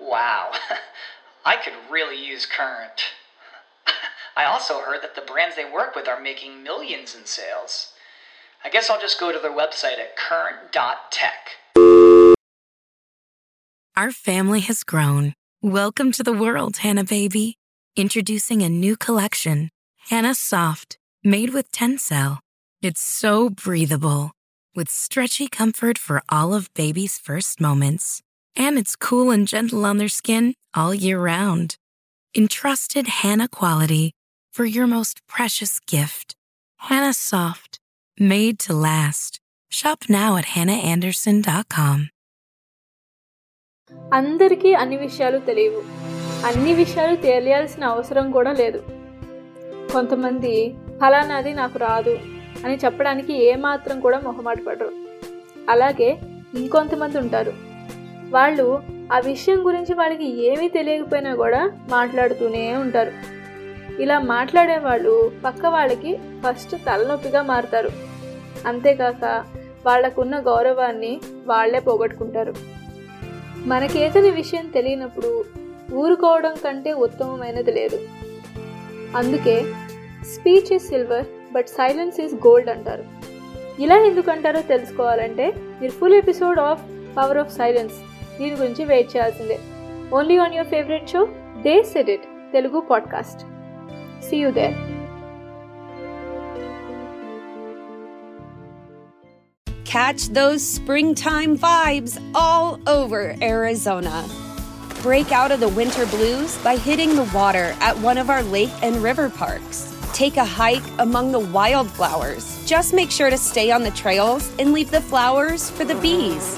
Wow, I could really use Current. I also heard that the brands they work with are making millions in sales. I guess I'll just go to their website at current.tech. Our family has grown. Welcome to the world, Hanna baby. Introducing a new collection, Hanna Soft, made with Tencel. It's so breathable, with stretchy comfort for all of baby's first moments. And it's cool and gentle on their skin all year round. Entrusted Hanna quality for your most precious gift. Hanna Soft, made to last. Shop now at hannaandersson.com. అందరికీ అన్ని విషయాలు తెలియవు అన్ని విషయాలు తెలియాల్సిన అవసరం కూడా లేదు కొంతమంది ఫలానాది నాకు రాదు అని చెప్పడానికి ఏమాత్రం కూడా మొహమాట పడరు అలాగే ఇంకొంతమంది ఉంటారు వాళ్ళు ఆ విషయం గురించి వాళ్ళకి ఏమీ తెలియకపోయినా కూడా మాట్లాడుతూనే ఉంటారు. ఇలా మాట్లాడే వాళ్ళు పక్క వాళ్ళకి ఫస్ట్ తలనొప్పిగా మారుతారు. అంతేకాక వాళ్ళకున్న గౌరవాన్ని వాళ్ళే పోగొట్టుకుంటారు. మనకేదని విషయం తెలియనప్పుడు ఊరుకోవడం కంటే ఉత్తమమైనది లేదు. అందుకే speech is silver but silence is gold అంటారు. ఇలా ఎందుకంటారో తెలుసుకోవాలంటే మీరు full episode of power of silence. దీని గురించి వెయిట్ చేయాల్సిందే only on your favourite show they said it Telugu podcast see you there Catch those springtime vibes all over Arizona. Break out of the winter blues by hitting the water at one of our lake and river parks. Take a hike among the wildflowers. Just make sure to stay on the trails and leave the flowers for the bees.